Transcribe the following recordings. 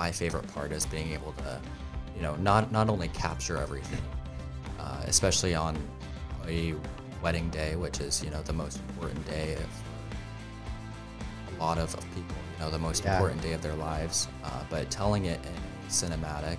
my favorite part is being able to, you know, not not only capture everything, uh, especially on a wedding day, which is you know the most important day of a lot of, of people, you know, the most Yeah. important day of their lives, uh, but telling it in cinematic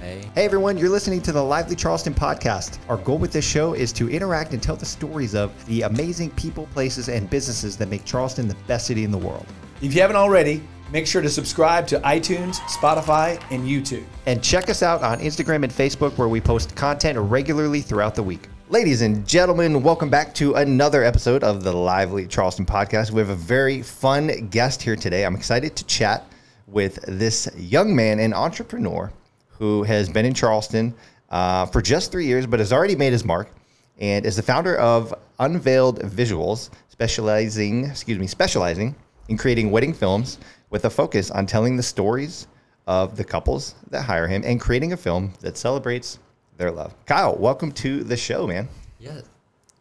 way. Hey everyone, you're listening to the Lively Charleston podcast. Our goal with this show is to interact and tell the stories of the amazing people, places, and businesses that make Charleston the best city in the world. If you haven't already, make sure to subscribe to iTunes, Spotify, and YouTube. And check us out on Instagram and Facebook where we post content regularly throughout the week. Ladies and gentlemen, welcome back to another episode of the Lively Charleston podcast. We have a very fun guest here today. I'm excited to chat with this young man and entrepreneur who has been in Charleston uh, for just three years, but has already made his mark and is the founder of Unveiled Visuals, specializing, excuse me, specializing in creating wedding films with a focus on telling the stories of the couples that hire him and creating a film that celebrates their love. Kyle, welcome to the show, man. Yeah.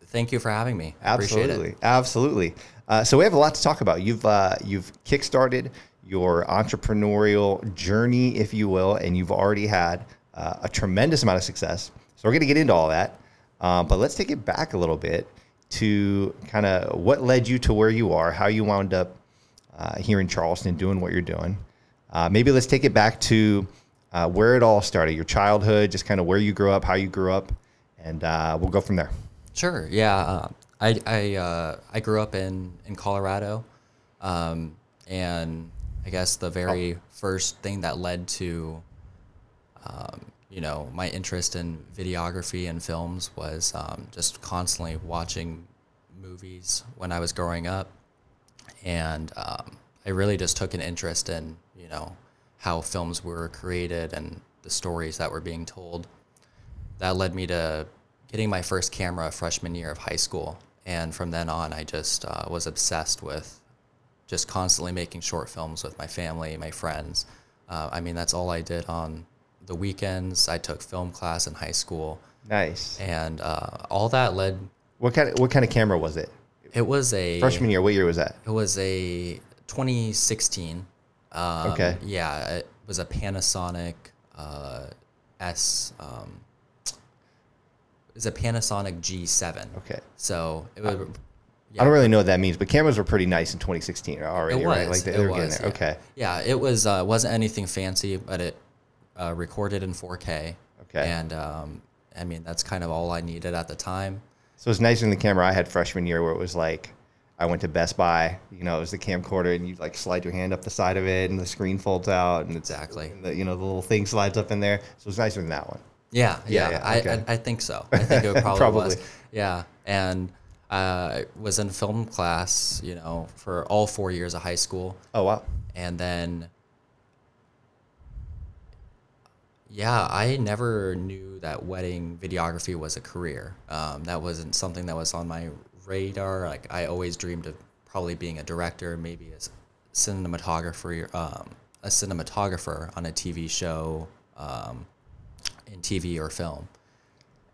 Thank you for having me. I Absolutely, it. absolutely. Uh, so we have a lot to talk about. You've uh, you've kickstarted your entrepreneurial journey, if you will, and you've already had uh, a tremendous amount of success. So we're going to get into all that, um, but let's take it back a little bit to kind of what led you to where you are, how you wound up uh, here in Charleston doing what you're doing. Uh, maybe let's take it back to uh, where it all started, your childhood, just kind of where you grew up, how you grew up, and uh, we'll go from there. Sure. Yeah. Uh, I I uh, I grew up in in Colorado, um, and I guess the very first thing that led to, um, you know, my interest in videography and films was um, just constantly watching movies when I was growing up, and um, I really just took an interest in you know how films were created and the stories that were being told that led me to getting my first camera freshman year of high school. And from then on, I just uh, was obsessed with just constantly making short films with my family, my friends. Uh, I mean, that's all I did on the weekends. I took film class in high school, Nice. and uh, all that led. What kind of what kind of camera was it? It was a Freshman year, what year was that? It was a 2016. Um, Okay. Yeah, it was a Panasonic uh, S. Um, it was a Panasonic G7. Okay. So it was. I don't really know what that means, but cameras were pretty nice in 2016 already, It right? Like they, they were getting there. yeah. Okay. Yeah, it was. Uh, wasn't anything fancy, but it uh, recorded in 4K. Okay. And um, I mean, that's kind of all I needed at the time. So it's nicer than the camera I had freshman year, where it was like I went to Best Buy. You know, it was the camcorder, and you like slide your hand up the side of it, and the screen folds out, and Exactly. and the, you know the little thing slides up in there. So it's nicer than that one. Yeah, Yeah, yeah, okay. I, I think so. I think it probably, Probably. was. Yeah, and uh, I was in film class, you know, for all four years of high school, Oh wow. and then, yeah, I never knew that wedding videography was a career. Um, that wasn't something that was on my radar. Like I always dreamed of probably being a director, maybe a cinematographer, um, a cinematographer on a TV show, um, in TV or film.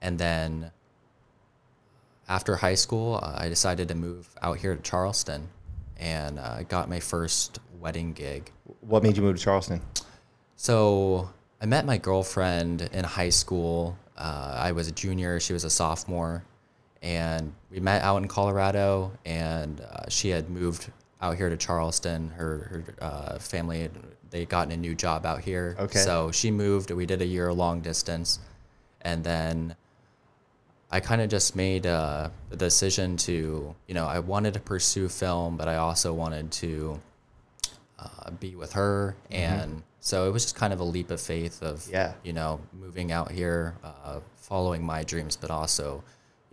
And then after high school, uh, I decided to move out here to Charleston, and uh, I got my first wedding gig. What made you move to Charleston? So I met my girlfriend in high school. Uh, I was a junior; she was a sophomore, and we met out in Colorado. And uh, she had moved out here to Charleston. Her her uh, family had, they gotten a new job out here. Okay. So she moved. We did a year long distance, and then I kind of just made uh, the decision to you know I wanted to pursue film, but I also wanted to uh, be with her, and so it was just kind of a leap of faith of Yeah. you know moving out here, uh, following my dreams, but also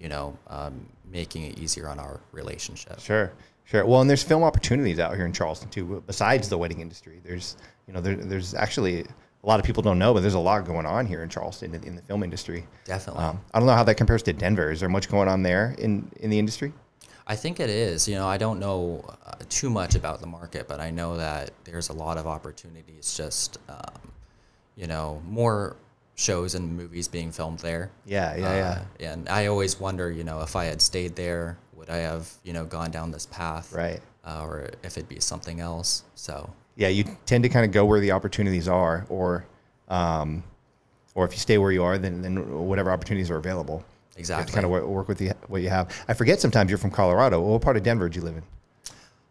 you know um, making it easier on our relationship. Sure, sure. Well, and there's film opportunities out here in Charleston too. Besides the wedding industry, there's you know there, there's actually a lot of people don't know, but there's a lot going on here in Charleston in, in the film industry. Definitely. Um, I don't know how that compares to Denver. Is there much going on there in in the industry? I think it is. You know, I don't know uh, too much about the market, but I know that there's a lot of opportunities. Just um, you know, more shows and movies being filmed there. Yeah, yeah, yeah. Uh, and I always wonder, you know, if I had stayed there, would I have, you know, gone down this path? Right. Uh, or if it'd be something else. So yeah, you tend to kind of go where the opportunities are, or um, or if you stay where you are, then then whatever opportunities are available. Exactly. to kind of work, work with the, what you have. I forget sometimes you're from Colorado. What part of Denver do you live in?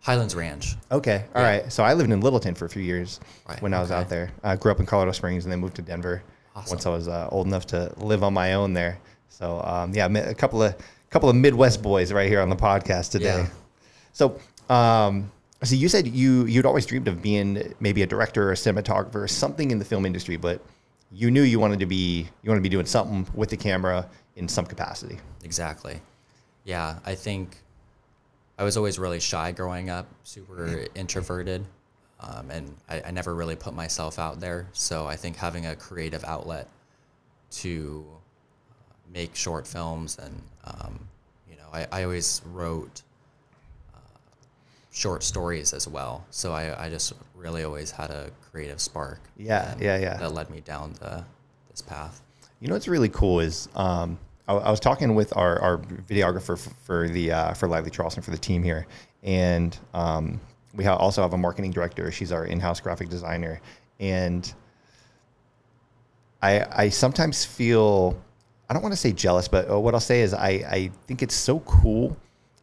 Highlands Ranch. Okay. all right. So I lived in Littleton for a few years Right, when I was okay. out there. I grew up in Colorado Springs and then moved to Denver Awesome. once I was uh, old enough to live on my own there. So um, yeah, a couple of couple of Midwest boys right here on the podcast today. Yeah. So um, so you said you you'd always dreamed of being maybe a director or a cinematographer or something in the film industry, but you knew you wanted to be you wanted to be doing something with the camera in some capacity. Exactly. Yeah, I think I was always really shy growing up, super introverted, um, and I, I never really put myself out there. So I think having a creative outlet to make short films and um, you know I, I always wrote uh, short stories as well. So I, I just really always had a creative spark. Yeah, yeah, yeah. That led me down the this path. You know what's really cool is um, I, I was talking with our, our videographer for, for the uh, for Lively Charleston for the team here, and um, we ha- also have a marketing director. She's our in-house graphic designer, and I I sometimes feel I don't want to say jealous, but uh, what I'll say is I I think it's so cool.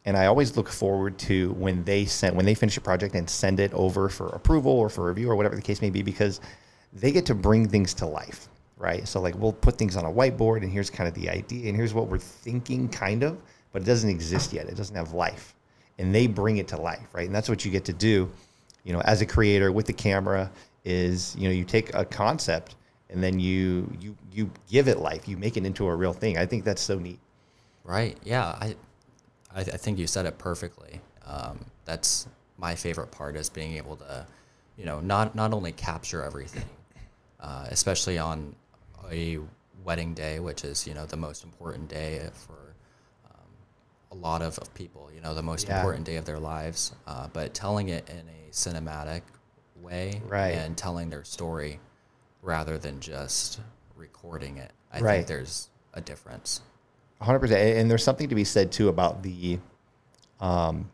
And I always look forward to when they send when they finish a project and send it over for approval or for review or whatever the case may be, because they get to bring things to life, right? So like we'll put things on a whiteboard and here's kind of the idea and here's what we're thinking kind of, but it doesn't exist yet. It doesn't have life. And they bring it to life, right? And that's what you get to do, you know, as a creator with the camera is, you know, you take a concept and then you you you give it life. You make it into a real thing. I think that's so neat. Right. Yeah. I, I, I think you said it perfectly. Um, that's my favorite part is being able to, you know, not not only capture everything, uh, especially on a wedding day, which is you know the most important day for um, a lot of, of people. You know, the most Yeah. important day of their lives. Uh, but telling it in a cinematic way Right. and telling their story rather than just recording it. I Right. think there's a difference. 100% and there's something to be said too about the um,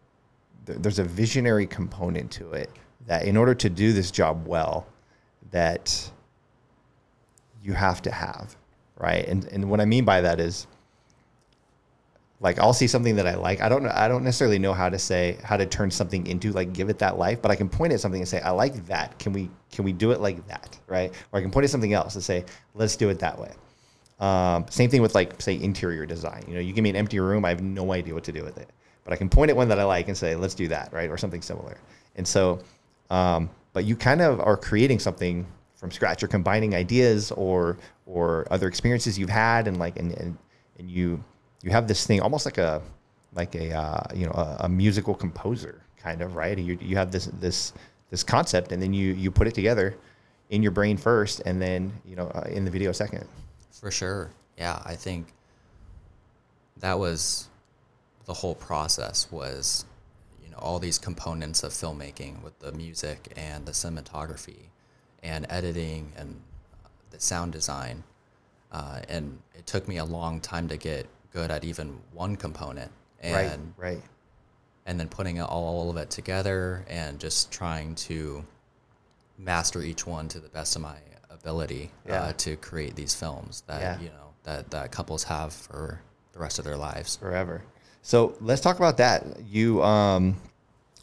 th- there's a visionary component to it that in order to do this job well that you have to have right and and what i mean by that is like I'll see something that I like. I don't know. I don't necessarily know how to say how to turn something into like give it that life, but I can point at something and say I like that. Can we can we do it like that, right? Or I can point at something else and say let's do it that way. Um, same thing with like say interior design. You know, you give me an empty room, I have no idea what to do with it, but I can point at one that I like and say let's do that, right? Or something similar. And so, um, but you kind of are creating something from scratch. You're combining ideas or or other experiences you've had, and like and and, and you you have this thing almost like a like a uh, you know a, a musical composer kind of right. And you you have this this this concept, and then you you put it together in your brain first, and then you know uh, in the video second. For sure. Yeah, I think that was the whole process was you know all these components of filmmaking with the music and the cinematography and editing and uh, the sound design. Uh, and it took me a long time to get good at even one component and right, right. and then putting it all of it together and just trying to master each one to the best of my ability Yeah. uh, to create these films that Yeah. you know that, that couples have for the rest of their lives. forever. So let's talk about that. You um,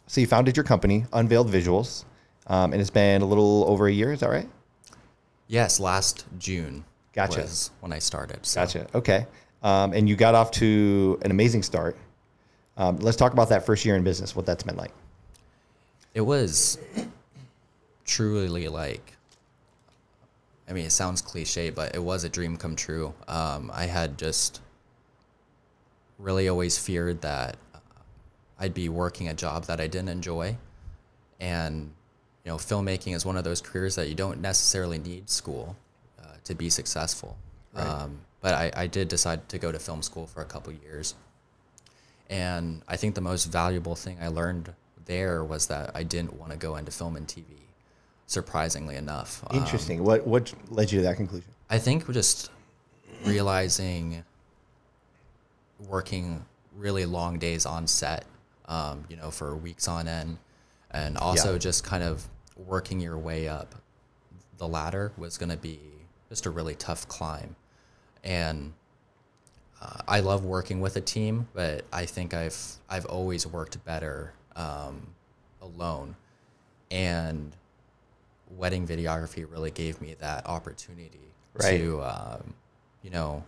so you founded your company, Unveiled Visuals, um, and it's been a little over a year. Is that right? Yes, last June Gotcha. was when I started. So. Gotcha. Okay. Um, and you got off to an amazing start. Um, let's talk about that first year in business. What that's been like. It was truly like, I mean, it sounds cliche, but it was a dream come true. Um, I had just really always feared that I'd be working a job that I didn't enjoy. And, you know, filmmaking is one of those careers that you don't necessarily need school uh, to be successful. Um, but I, I did decide to go to film school for a couple years. And I think the most valuable thing I learned there was that I didn't want to go into film and TV, surprisingly enough. Um, Interesting. what what led you to that conclusion? I think just realizing working really long days on set, um, you know, for weeks on end, and also Yeah. just kind of working your way up the ladder was going to be just a really tough climb. And uh, I love working with a team, but I think I've I've always worked better um, alone. And wedding videography really gave me that opportunity Right. to, um, you know,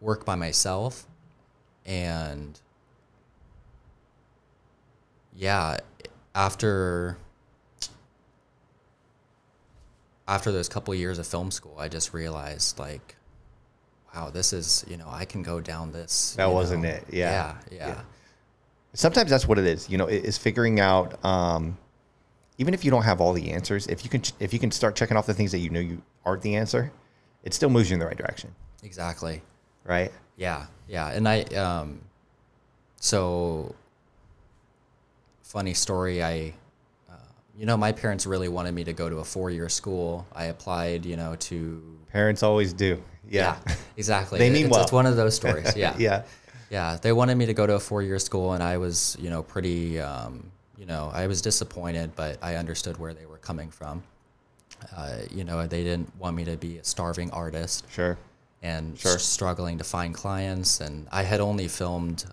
work by myself and yeah after after those couple years of film school i just realized like wow this is you know i can go down this That wasn't know, it. Yeah. yeah yeah, Yeah. Sometimes that's what it is. You know, is figuring out. Um, even if you don't have all the answers, if you can, if you can start checking off the things that you know you aren't the answer, it still moves you in the right direction, exactly right? Yeah, yeah, and I um, so funny story. I, you know, my parents really wanted me to go to a four-year school. I applied, you know, to Parents always do. Yeah. exactly. They mean it's, well. It's one of those stories. Yeah, yeah. yeah. They wanted me to go to a four-year school, and I was, you know, pretty, um, you know, I was disappointed, but I understood where they were coming from. Uh, you know, they didn't want me to be a starving artist Sure. and Sure. struggling to find clients. And I had only filmed,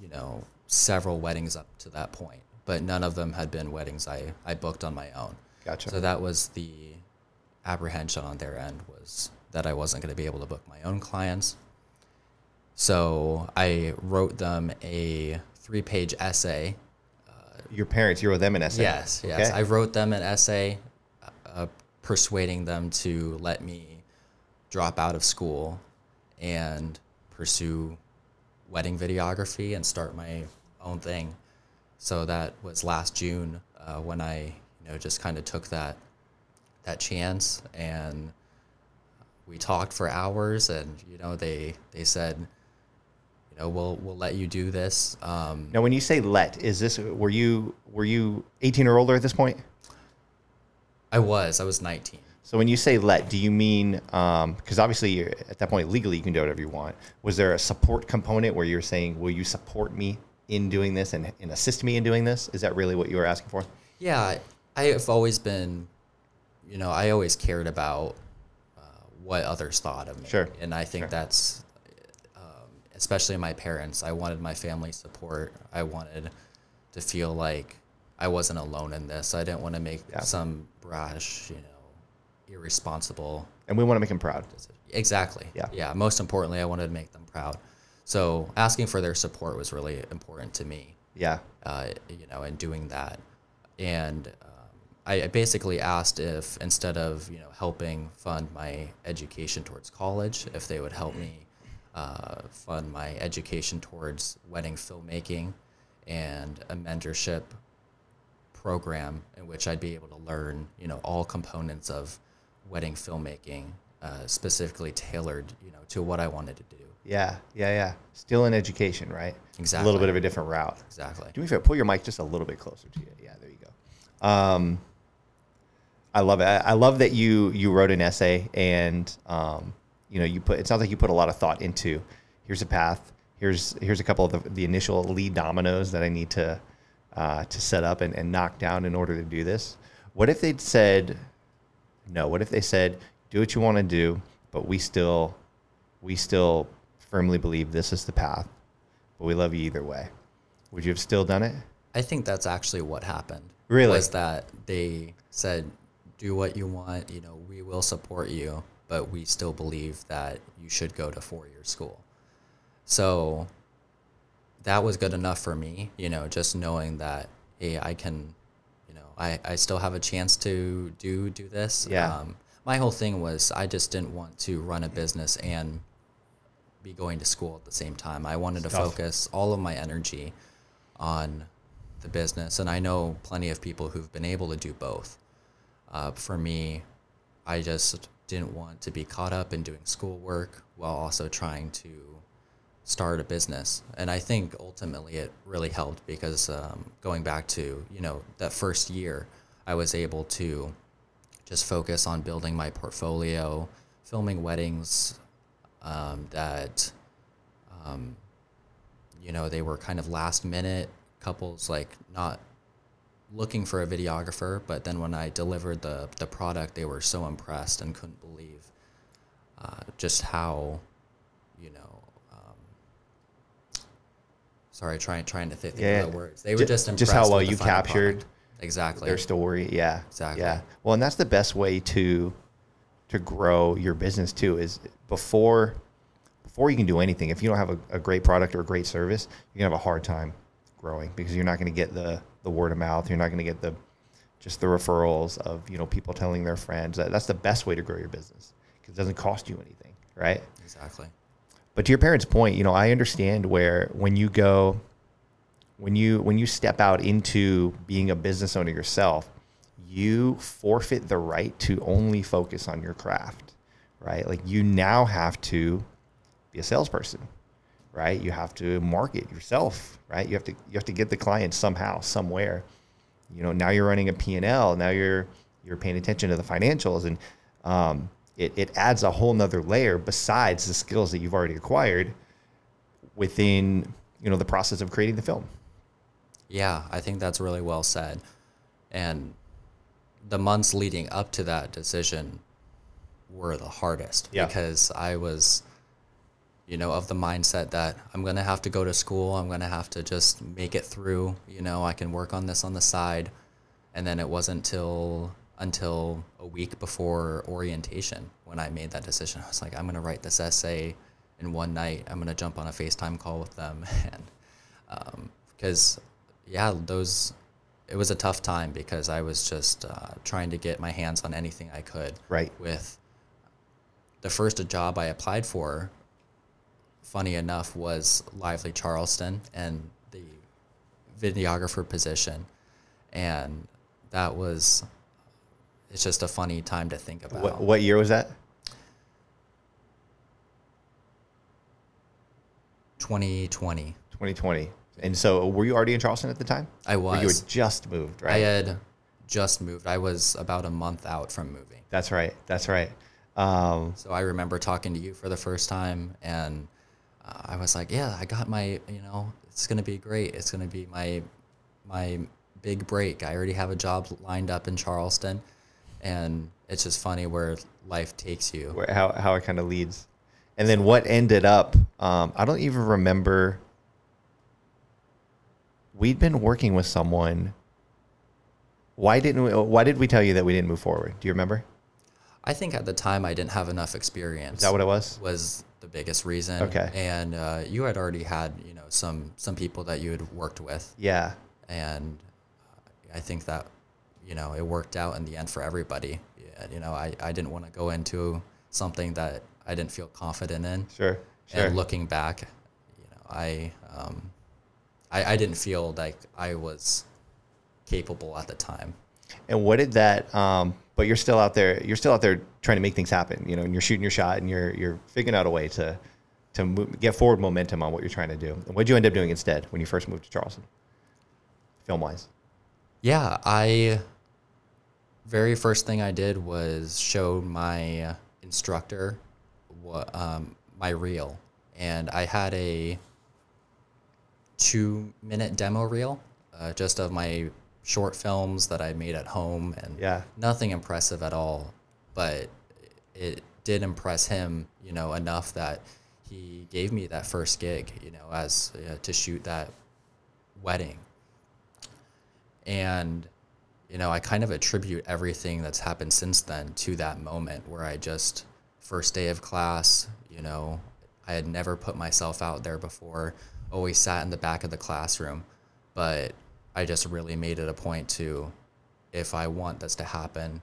you know, several weddings up to that point, but none of them had been weddings I, I booked on my own. Gotcha. So that was the apprehension on their end was that I wasn't going to be able to book my own clients. So I wrote them a three page essay Your parents, you wrote them an essay. Yes, yes. Okay. I wrote them an essay uh, persuading them to let me drop out of school and pursue wedding videography and start my own thing. So that was last June uh, when I, you know, just kind of took that that chance and we talked for hours and you know they they said you know we'll we'll let you do this um, Now, when you say let, is this were you were you 18 or older at this point? I was I was 19 So when you say let, do you mean because obviously you're, at that point legally you can do whatever you want? Was there a support component where you're saying, "Will you support me in doing this and, and assist me in doing this"? Is that really what you were asking for? Yeah, I have always been, you know, I always cared about uh, what others thought of me. Sure, And I think sure. that's, um, especially my parents, I wanted my family support. I wanted to feel like I wasn't alone in this. I didn't want to make Yeah. some brash, you know, irresponsible And we want to make them proud. Exactly. Yeah. Yeah. Most importantly, I wanted to make them proud. So asking for their support was really important to me Yeah. uh, you know, in doing that. And um, I I basically asked if instead of you know helping fund my education towards college, if they would help me uh, fund my education towards wedding filmmaking and a mentorship program in which I'd be able to learn you know all components of wedding filmmaking, uh, specifically tailored you know to what I wanted to do. Yeah. Yeah. Yeah. Still in education, right? Exactly. A little bit of a different route. Exactly. Do me a favor, pull your mic just a little bit closer to you. Yeah, there you go. Um, I love it. I, love that you you wrote an essay and um, you know you put. It sounds like you put a lot of thought into. Here's a path. Here's here's a couple of the, the initial lead dominoes that I need to uh, to set up and, and knock down in order to do this. What if they'd said no? What if they said do what you want to do, but we still we still firmly believe this is the path, but we love you either way. Would you have still done it? I think that's actually what happened. Really? Was that they said, do what you want, you know, we will support you, but we still believe that you should go to four year school. So that was good enough for me, you know, just knowing that, hey, I can, you know, I, I still have a chance to do do this. Yeah. Um, my whole thing was I just didn't want to run a business and be going to school at the same time. I wanted to tough. focus all of my energy on the business, and I know plenty of people who've been able to do both. Uh, for me, I just didn't want to be caught up in doing schoolwork while also trying to start a business. And I think ultimately it really helped because um, going back to you know that first year, I was able to just focus on building my portfolio, filming weddings um, that, um, you know, they were kind of last minute couples, like not looking for a videographer, but then when I delivered the the product, they were so impressed and couldn't believe uh, just how, you know. Um, sorry, trying trying to think Yeah. of the words. They were Ju- just just impressed how well you captured product. exactly. their story. Yeah, Exactly. Yeah. Well, and that's the best way to to grow your business too. Is before before you can do anything. If you don't have a, a great product or a great service, you're gonna have a hard time growing because you're not gonna get the the word of mouth. You're not gonna get the just the referrals of you know people telling their friends. That, that's the best way to grow your business because it doesn't cost you anything, right? exactly. But to your parents' point, you know, I understand where when you go, when you when you step out into being a business owner yourself, you forfeit the right to only focus on your craft, right? Like you now have to be a salesperson, right? You have to market yourself, right? You have to you have to get the client somehow, somewhere. You know, now you're running a P&L, now you're you're paying attention to the financials and um, it, it adds a whole nother layer besides the skills that you've already acquired within you know the process of creating the film. Yeah, I think that's really well said. And the months leading up to that decision were the hardest Yeah. because I was, you know, of the mindset that I'm going to have to go to school. I'm going to have to just make it through. You know, I can work on this on the side. And then it wasn't till until a week before orientation when I made that decision. I was like, I'm going to write this essay in one night. I'm going to jump on a FaceTime call with them. And um, because, yeah, those, it was a tough time because I was just uh, trying to get my hands on anything I could. Right. With the first job I applied for, funny enough, was Lively Charleston and the videographer position. And that was, it's just a funny time to think about. What, what year was that? 2020. 2020. And so, were you already in Charleston at the time? I Or you was. had just moved, right? I had just moved. I was about a month out from moving. That's right. That's right. Um, So I remember talking to you for the first time, and uh, I was like, "Yeah, I got my, you know, it's gonna be great. It's gonna be my, my big break. I already have a job lined up in Charleston, and it's just funny where life takes you. where, how how it kind of leads, and then what ended up. Um, I don't even remember. We'd been working with someone. Why didn't we? Why did we tell you that we didn't move forward? Do you remember? I think at the time I didn't have enough experience. Is that what it was? was the biggest reason. Okay. And uh, you had already had, you know, some some people that you had worked with, Yeah. and I think that, you know, it worked out in the end for everybody. Yeah, you know, I, I didn't want to go into something that I didn't feel confident in. Sure. Sure. And looking back, you know, I um, I, I didn't feel like I was capable at the time. And what did that? Um, but you're still out there. You're still out there trying to make things happen. You know, and you're shooting your shot, and you're you're figuring out a way to to move, get forward momentum on what you're trying to do. And what did you end up doing instead when you first moved to Charleston, film wise? Yeah, I very first thing I did was show my instructor what um, my reel, and I had a two minute demo reel, uh, just of my short films that I made at home, and Yeah. nothing impressive at all, but it did impress him, you know, enough that he gave me that first gig, you know, as uh, to shoot that wedding and you know i kind of attribute everything that's happened since then to that moment where i just first day of class you know i had never put myself out there before always sat in the back of the classroom but i just really made it a point to if i want this to happen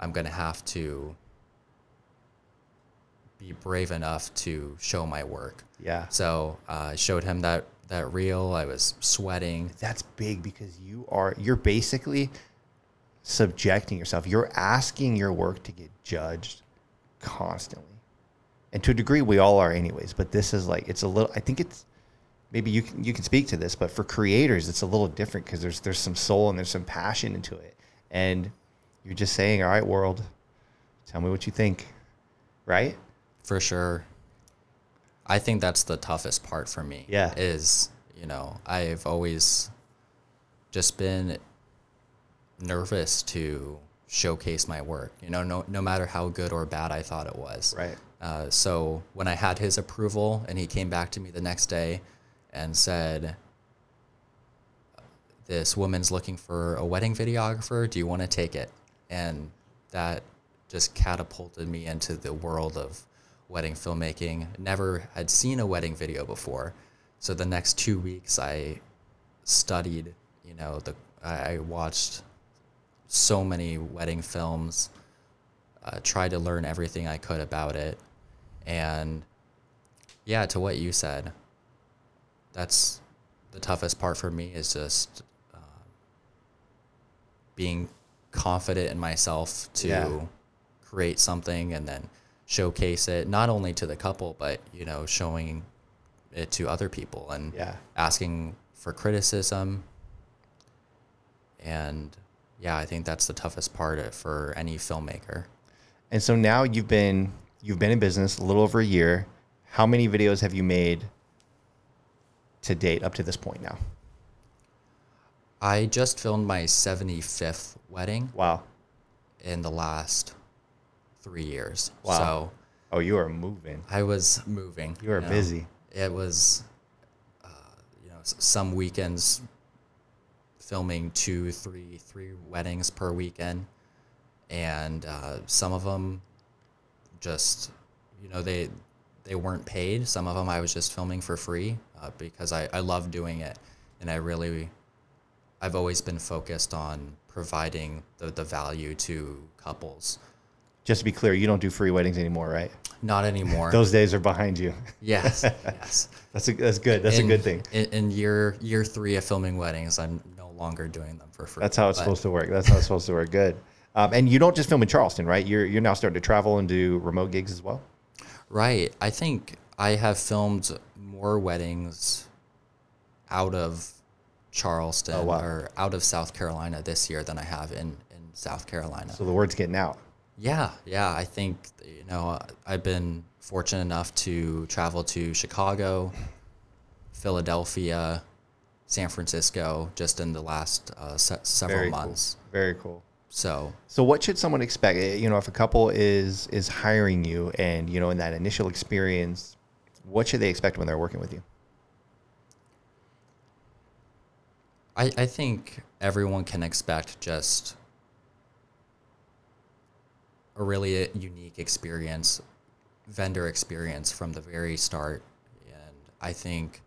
i'm going to have to be brave enough to show my work Yeah. so uh, I showed him that that reel. I was sweating. That's big because you are you're basically subjecting yourself. You're asking your work to get judged constantly. And to a degree we all are anyways, but this is like it's a little I think it's maybe you can you can speak to this, but for creators it's a little different because there's there's some soul and there's some passion into it. And you're just saying, "All right, world, tell me what you think." Right? For sure. I think that's the toughest part for me. Yeah. Is, you know, I've always just been nervous to showcase my work. You know, no no matter how good or bad I thought it was. Right. Uh, so when I had his approval and he came back to me the next day and said, "This woman's looking for a wedding videographer. Do you want to take it?" And that just catapulted me into the world of wedding filmmaking. Never had seen a wedding video before. So the next two weeks, I studied. You know, the I watched so many wedding films. Uh, tried to learn everything I could about it, and yeah, to what you said, that's the toughest part for me is just uh, being confident in myself to Yeah. create something and then showcase it not only to the couple but you know showing it to other people and Yeah. asking for criticism and yeah i think that's the toughest part for any filmmaker And so now you've been you've been in business a little over a year. How many videos have you made to date up to this point now? i just filmed my 75th wedding Wow. in the last three years Wow. so Oh, you are moving. i was moving You are know. busy. it was uh, you know some weekends filming two three three weddings per weekend and uh, some of them just you know they they weren't paid some of them i was just filming for free uh, because I, I love doing it and i really i've always been focused on providing the, the value to couples Just to be clear, you don't do free weddings anymore, right? not anymore Those days are behind you. yes yes That's a, that's good. That's a good thing. In, in year year three of filming weddings, I'm no longer doing them for free. That's how it's but- supposed to work. That's how it's supposed to work. Good. Um, and you don't just film in Charleston, right? You're you're now starting to travel and do remote gigs as well. Right. I think I have filmed more weddings out of Charleston Oh, wow. or out of South Carolina this year than I have in, in South Carolina. So the word's getting out. Yeah, yeah. I think you know I've been fortunate enough to travel to Chicago, Philadelphia, San Francisco, just in the last uh, se- several Very months. cool. Very cool. So So what should someone expect? Eh, You know, if a couple is is hiring you and you know in that initial experience, what should they expect when they're working with you? I, I think everyone can expect just a really unique experience, vendor experience from the very start. And I think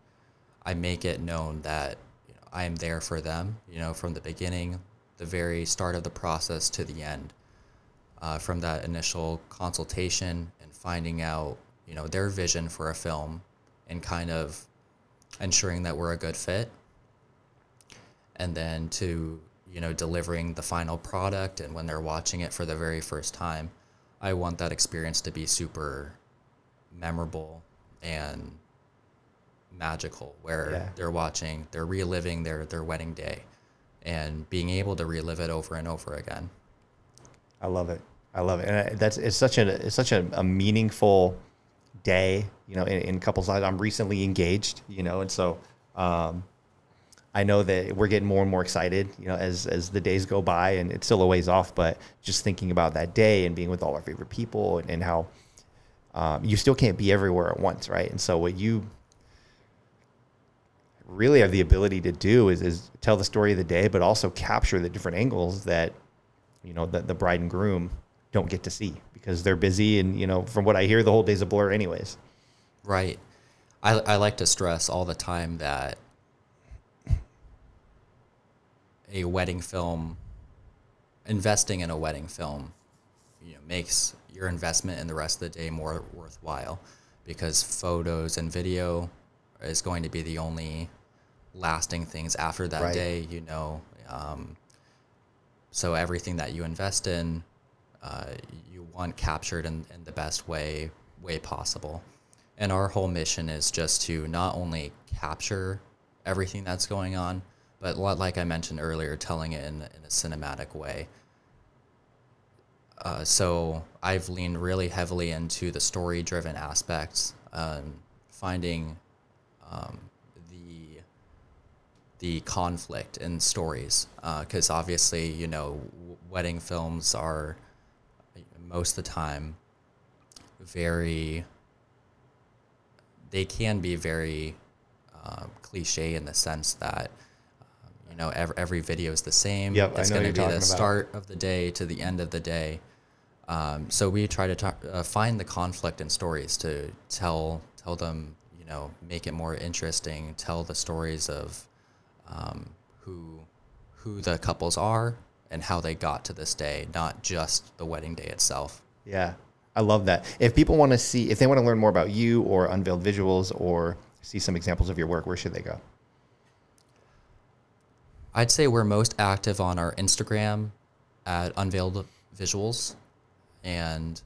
I make it known that you know, I am there for them, you know, from the beginning, the very start of the process to the end. Uh, from that initial consultation and finding out, you know, their vision for a film and kind of ensuring that we're a good fit and then to you know delivering the final product and when they're watching it for the very first time i want that experience to be super memorable and magical where Yeah. they're watching they're reliving their their wedding day and being able to relive it over and over again I love it. I love it, and I- that's it's such a it's such a, a meaningful day. You know, in, in couples' lives. I'm recently engaged. You know, and so um, I know that we're getting more and more excited. You know, as as the days go by, and it's still a ways off, but just thinking about that day and being with all our favorite people, and, and how um, you still can't be everywhere at once, right? And so what you really have the ability to do is, is tell the story of the day, but also capture the different angles that you know the, the bride and groom don't get to see because they're busy and you know from what i hear the whole day's a blur anyways Right. I, I like to stress all the time that a wedding film, investing in a wedding film, you know, makes your investment in the rest of the day more worthwhile because photos and video is going to be the only lasting things after that Right. day, you know. Um, so everything that you invest in, uh, you want captured in, in the best way way possible. And our whole mission is just to not only capture everything that's going on, but li- like I mentioned earlier, telling it in, in a cinematic way. Uh, so I've leaned really heavily into the story-driven aspects, um, finding um, the the conflict in stories because obviously you know wedding films are most of the time very they can be very um, cliche in the sense that um, you know every, every video is the same Yep, it's going to be the about. start of the day to the end of the day um, so we try to ta- uh, find the conflict in stories to tell tell them, you know, make it more interesting. Tell the stories of um, who who the couples are and how they got to this day, not just the wedding day itself. Yeah, I love that. If people want to see, if they want to learn more about you or Unveiled Visuals or see some examples of your work, where should they go? I'd say we're most active on our Instagram at Unveiled Visuals, and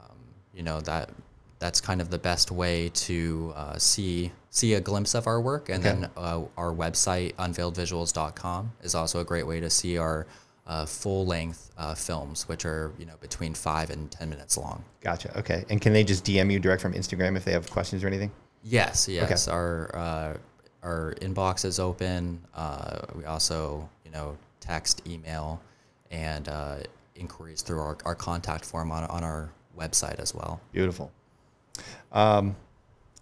um, you know that that's kind of the best way to uh, see see a glimpse of our work. And Okay. then uh, our website unveiledvisuals.com is also a great way to see our uh, full length uh, films, which are you know between five and ten minutes long. Gotcha. Okay. And can they just DM you direct from Instagram if they have questions or anything? Yes, yes. Our uh, our inbox is open. Uh, we also, you know, text, email, and uh, inquiries through our, our contact form on, on our website as well. Beautiful. Um,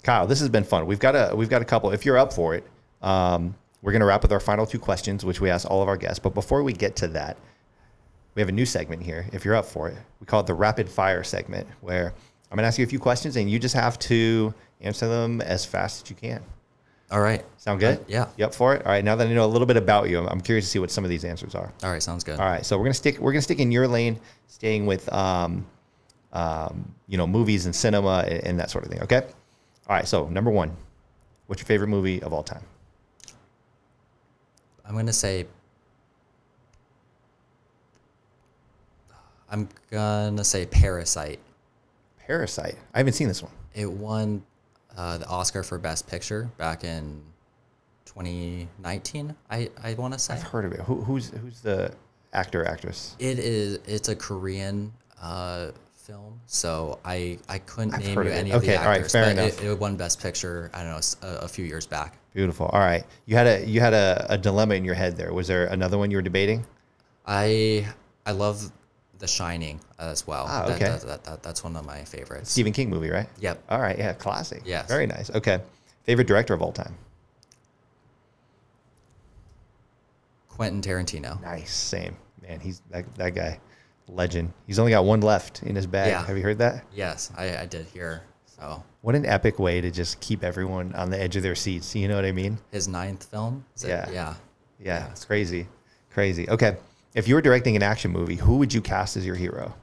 Kyle, this has been fun. We've got a we've got a couple. If you're up for it, um, we're going to wrap with our final two questions, which we ask all of our guests. But before we get to that, we have a new segment here. If you're up for it, we call it the rapid fire segment, where I'm going to ask you a few questions and you just have to answer them as fast as you can. All right. Sound good? Uh, yeah. You up for it? All right. Now that I know a little bit about you, I'm, I'm curious to see what some of these answers are. All right. Sounds good. All right, so we're gonna stick we're gonna stick in your lane, staying with um, um, you know movies and cinema and, and that sort of thing. Okay. All right. So number one, what's your favorite movie of all time? I'm going to say. I'm to say Parasite. Parasite. I haven't seen this one. It won uh, the Oscar for Best Picture back in 2019, I, I want to say. I've heard of it. Who, who's who's the actor actress? It is. It's a Korean uh, film, so I I couldn't I've name you of it. any of Okay, the all right, actors. fair but enough. It, it won Best Picture. I don't know a few years back. Beautiful. All right. You had a you had a, a dilemma in your head there. Was there another one you were debating? I I love The Shining as well. Ah, That- okay. that, that, that, that's one of my favorites. Stephen King movie, right? Yep. All right. Yeah. Classic. Yes. Very nice. Okay. Favorite director of all time? Quentin Tarantino. Nice. Same. Man, he's that, that guy. Legend. He's only got one left in his bag. Yeah. Have you heard that? Yes, I, I did hear. So What an epic way to just keep everyone on the edge of their seats. You know what I mean? his ninth film. It? Yeah. Yeah. Yeah, it's crazy. Crazy. Okay. If you were directing an action movie, who would you cast as your hero?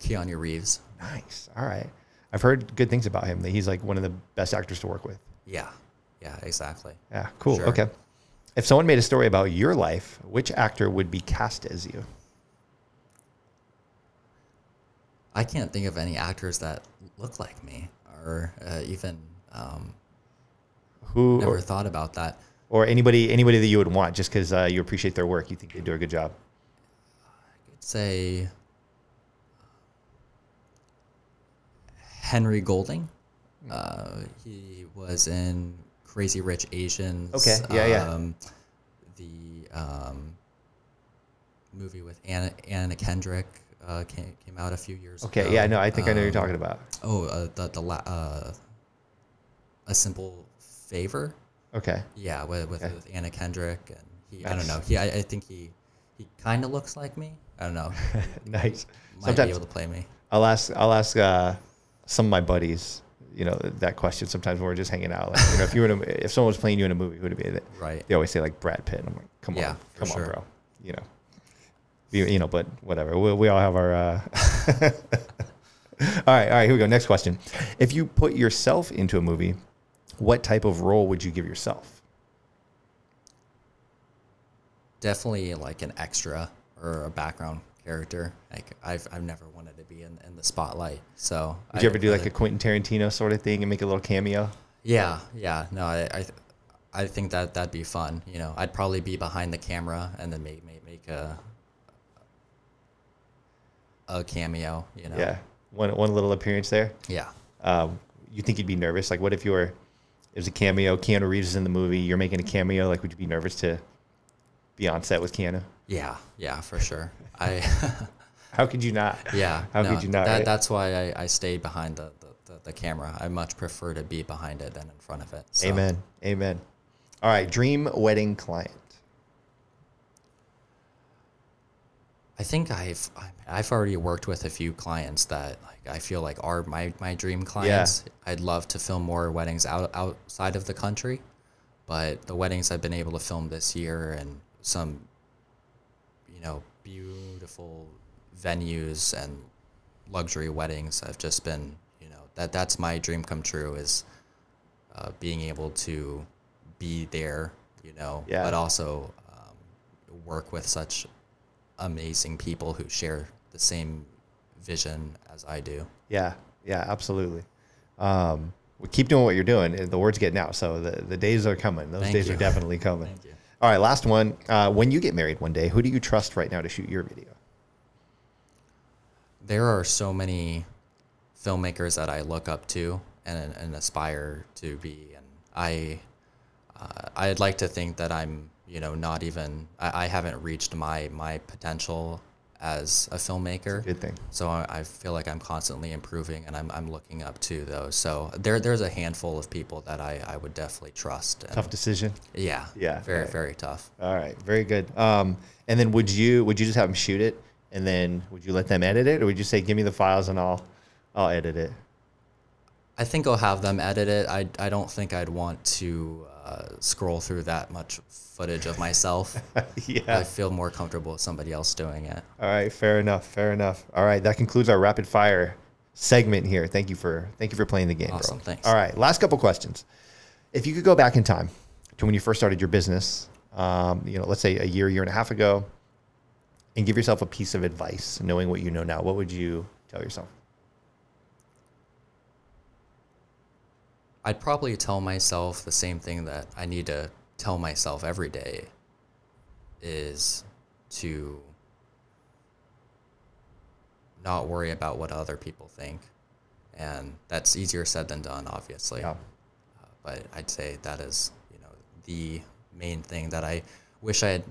Keanu Reeves. Nice. All right. I've heard good things about him, that he's like one of the best actors to work with. Yeah. Yeah. Exactly. Yeah, cool. Sure. Okay. If someone made a story about your life, which actor would be cast as you? I can't think of any actors that look like me, or uh, even um, Who never or, thought about that. or anybody anybody that you would want just because uh, you appreciate their work, you think they do a good job? I could say Henry Golding. Uh, he was in Crazy Rich Asians. Okay, yeah, yeah. Um, the um, movie with Anna, Anna Kendrick uh, came, came out a few years ago. Okay, yeah, no, I think I know what you're Um, talking about. Oh, uh, the the la- uh, a simple favor. Okay. Yeah, with with, Okay. with Anna Kendrick, and he. I don't know. He. I, I think he. He kind of looks like me. I don't know. nice. Might Sometimes be able to play me. I'll ask I'll ask uh, some of my buddies, you know, that question sometimes when we're just hanging out. Like, you know, if you were if someone was playing you in a movie, who would it be? Right. They always say like Brad Pitt. I'm like, come Yeah, on, come on, bro. You know, you, know, but whatever. We, we all have our. Uh... all right, all right. Here we go. Next question. If you put yourself into a movie, what type of role would you give yourself? Definitely like an extra or a background character. Like I've I've never wanted to be in, in the spotlight. So Would you ever do like a Quentin Tarantino sort of thing and make a little cameo? Yeah, yeah. No, I I, I think that that'd be fun. You know, I'd probably be behind the camera and then make make, make a a cameo. You know. Yeah, one one little appearance there. Yeah. um, you think you'd be nervous? Like, what if you were it was a cameo. Keanu Reeves is in the movie. You're making a cameo. Like, would you be nervous to be on set with Keanu? Yeah, yeah, for sure. I How could you not? yeah. How no, could you not? That, right? That's why I, I stay behind the, the, the, the camera. I much prefer to be behind it than in front of it. So, Amen. Amen. All right. Dream wedding client. I think I've I've already worked with a few clients that like I feel like are my, my dream clients. Yeah. I'd love to film more weddings out outside of the country, but the weddings I've been able to film this year and some you know beautiful venues and luxury weddings I've just been you know that that's my dream come true is uh, being able to be there you know Yeah. but also um, work with such amazing people who share the same vision as I do. Yeah. Yeah. Absolutely. Um, well, keep doing what you're doing. The word's getting out. So the, the days are coming. Those Thank days you. are definitely coming. Thank you. All right. Last one. Uh, when you get married one day, who do you trust right now to shoot your video? There are so many filmmakers that I look up to and, and aspire to be, and I uh, I'd like to think that I'm you know not even I, I haven't reached my my potential as a filmmaker. Good thing. So I, I feel like I'm constantly improving, and I'm, I'm looking up to those. So there there's a handful of people that I, I would definitely trust. And Tough decision. Yeah. Yeah, Very right. very tough. All right, very good. Um, and then would you would you just have them shoot it, and then would you let them edit it, or would you say, "Give me the files and I'll I'll edit it"? I think I'll have them edit it. I, I don't think I'd want to uh, scroll through that much footage of myself. yeah. I feel more comfortable with somebody else doing it. All right, fair enough. Fair enough. All right, that concludes our rapid fire segment here. Thank you for thank you for playing the game, Awesome, bro. thanks. All right, last couple questions. If you could go back in time to when you first started your business, um, you know, let's say a year, year and a half ago, and give yourself a piece of advice, knowing what you know now, what would you tell yourself? I'd probably tell myself the same thing that I need to tell myself every day is to not worry about what other people think. And that's easier said than done, obviously. Yeah. Uh, but I'd say that is, you know, the main thing that I wish I had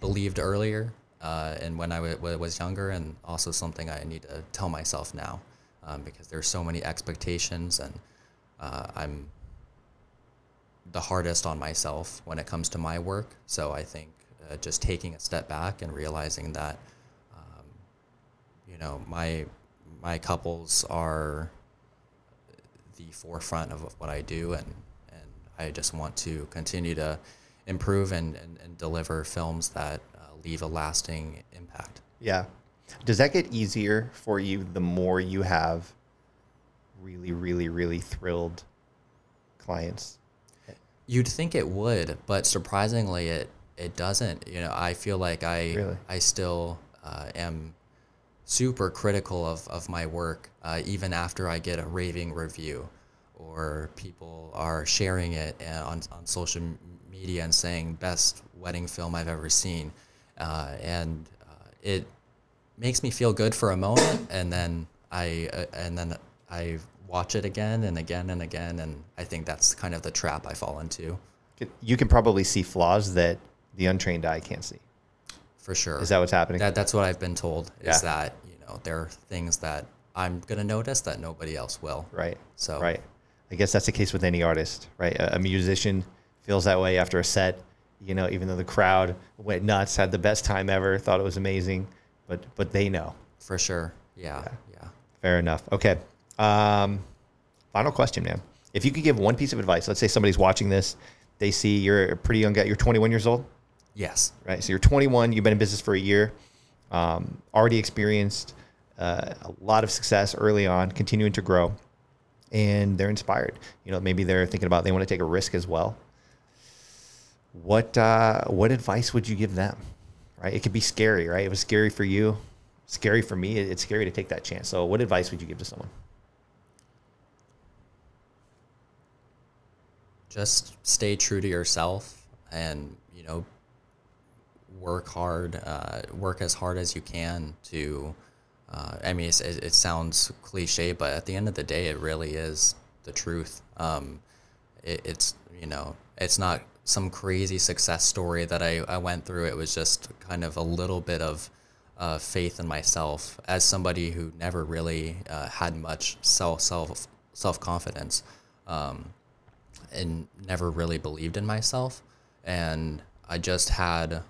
believed earlier uh, and when I w- was younger, and also something I need to tell myself now um, because there's so many expectations, and uh, I'm the hardest on myself when it comes to my work. So I think uh, just taking a step back and realizing that, um, you know, my my couples are the forefront of what I do, and and I just want to continue to improve and, and, and deliver films that uh, leave a lasting impact. Yeah. Does that get easier for you the more you have really, really, really thrilled clients? You'd think it would, but surprisingly, it it doesn't. You know, I feel like I Really? I still uh, am super critical of, of my work, uh, even after I get a raving review, or people are sharing it uh, on on social media and saying best wedding film I've ever seen, uh, and uh, it makes me feel good for a moment, and then I uh, and then I watch it again and again and again, and I think that's kind of the trap I fall into, You can probably see flaws that the untrained eye can't see. for sure. Is that what's happening? that that's what I've been told is Yeah. that you know there are things that I'm gonna notice that nobody else will. right. So- right. I guess that's the case with any artist, right? A, a musician feels that way after a set, you know, even though the crowd went nuts, had the best time ever, thought it was amazing, but but they know. For sure. Yeah. Yeah. Fair enough. Okay. Um, final question, man. If you could give one piece of advice, let's say somebody's watching this, they see you're a pretty young guy, you're 21 years old, Yes. right? So you're 21, you've been in business for a year, um, already experienced uh, a lot of success early on, continuing to grow, and they're inspired. You know, maybe they're thinking about they want to take a risk as well. What uh, what advice would you give them? Right? It could be scary, right? It was scary for you, scary for me. It's scary to take that chance. So, what advice would you give to someone? Just stay true to yourself, and you know, work hard. Uh, work as hard as you can to. Uh, I mean, it, it sounds cliche, but at the end of the day, it really is the truth. Um, it, it's you know it's not some crazy success story that I, I went through. It was just kind of a little bit of uh, faith in myself as somebody who never really uh, had much self self self confidence, um, and never really believed in myself. And I just had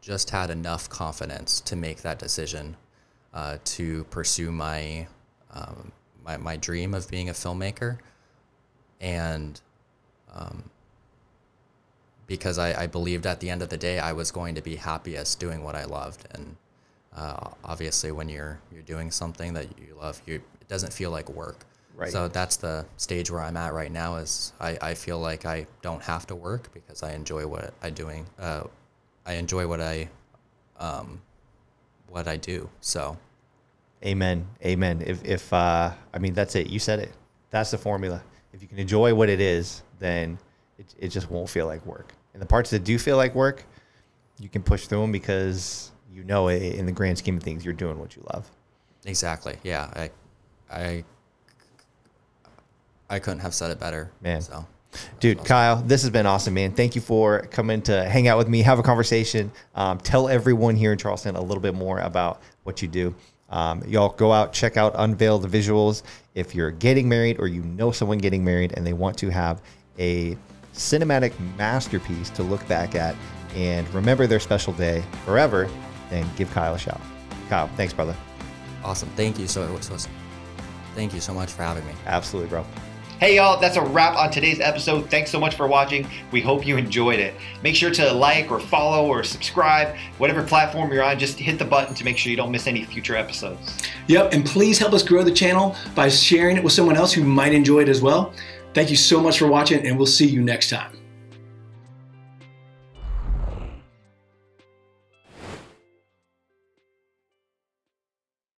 just had enough confidence to make that decision uh, to pursue my, um, my my dream of being a filmmaker, and um, because I, I believed at the end of the day I was going to be happiest doing what I loved, and uh, obviously when you're you're doing something that you love, you it doesn't feel like work. Right. So that's the stage where I'm at right now. Is I, I feel like I don't have to work because I enjoy what I doing. Uh, I enjoy what I, um, what I do. So, Amen. Amen. If, if uh, I mean, that's it. You said it. That's the formula. If you can enjoy what it is, then it, it just won't feel like work. And the parts that do feel like work, you can push through them because you know, it, in the grand scheme of things, you're doing what you love. exactly. Yeah. I, I, I couldn't have said it better. Man. So, Dude, Kyle, this has been awesome, man. Thank you for coming to hang out with me, have a conversation, um, tell everyone here in Charleston a little bit more about what you do. Um, y'all go out, check out Unveiled Visuals. If you're getting married or you know someone getting married and they want to have a cinematic masterpiece to look back at and remember their special day forever, then give Kyle a shout. Kyle, thanks, brother. awesome. Thank you so, so thank you so much for having me. Absolutely, bro. Hey y'all, that's a wrap on today's episode. Thanks so much for watching. We hope you enjoyed it. Make sure to like or follow or subscribe, whatever platform you're on, just hit the button to make sure you don't miss any future episodes. Yep, and please help us grow the channel by sharing it with someone else who might enjoy it as well. Thank you so much for watching, and we'll see you next time.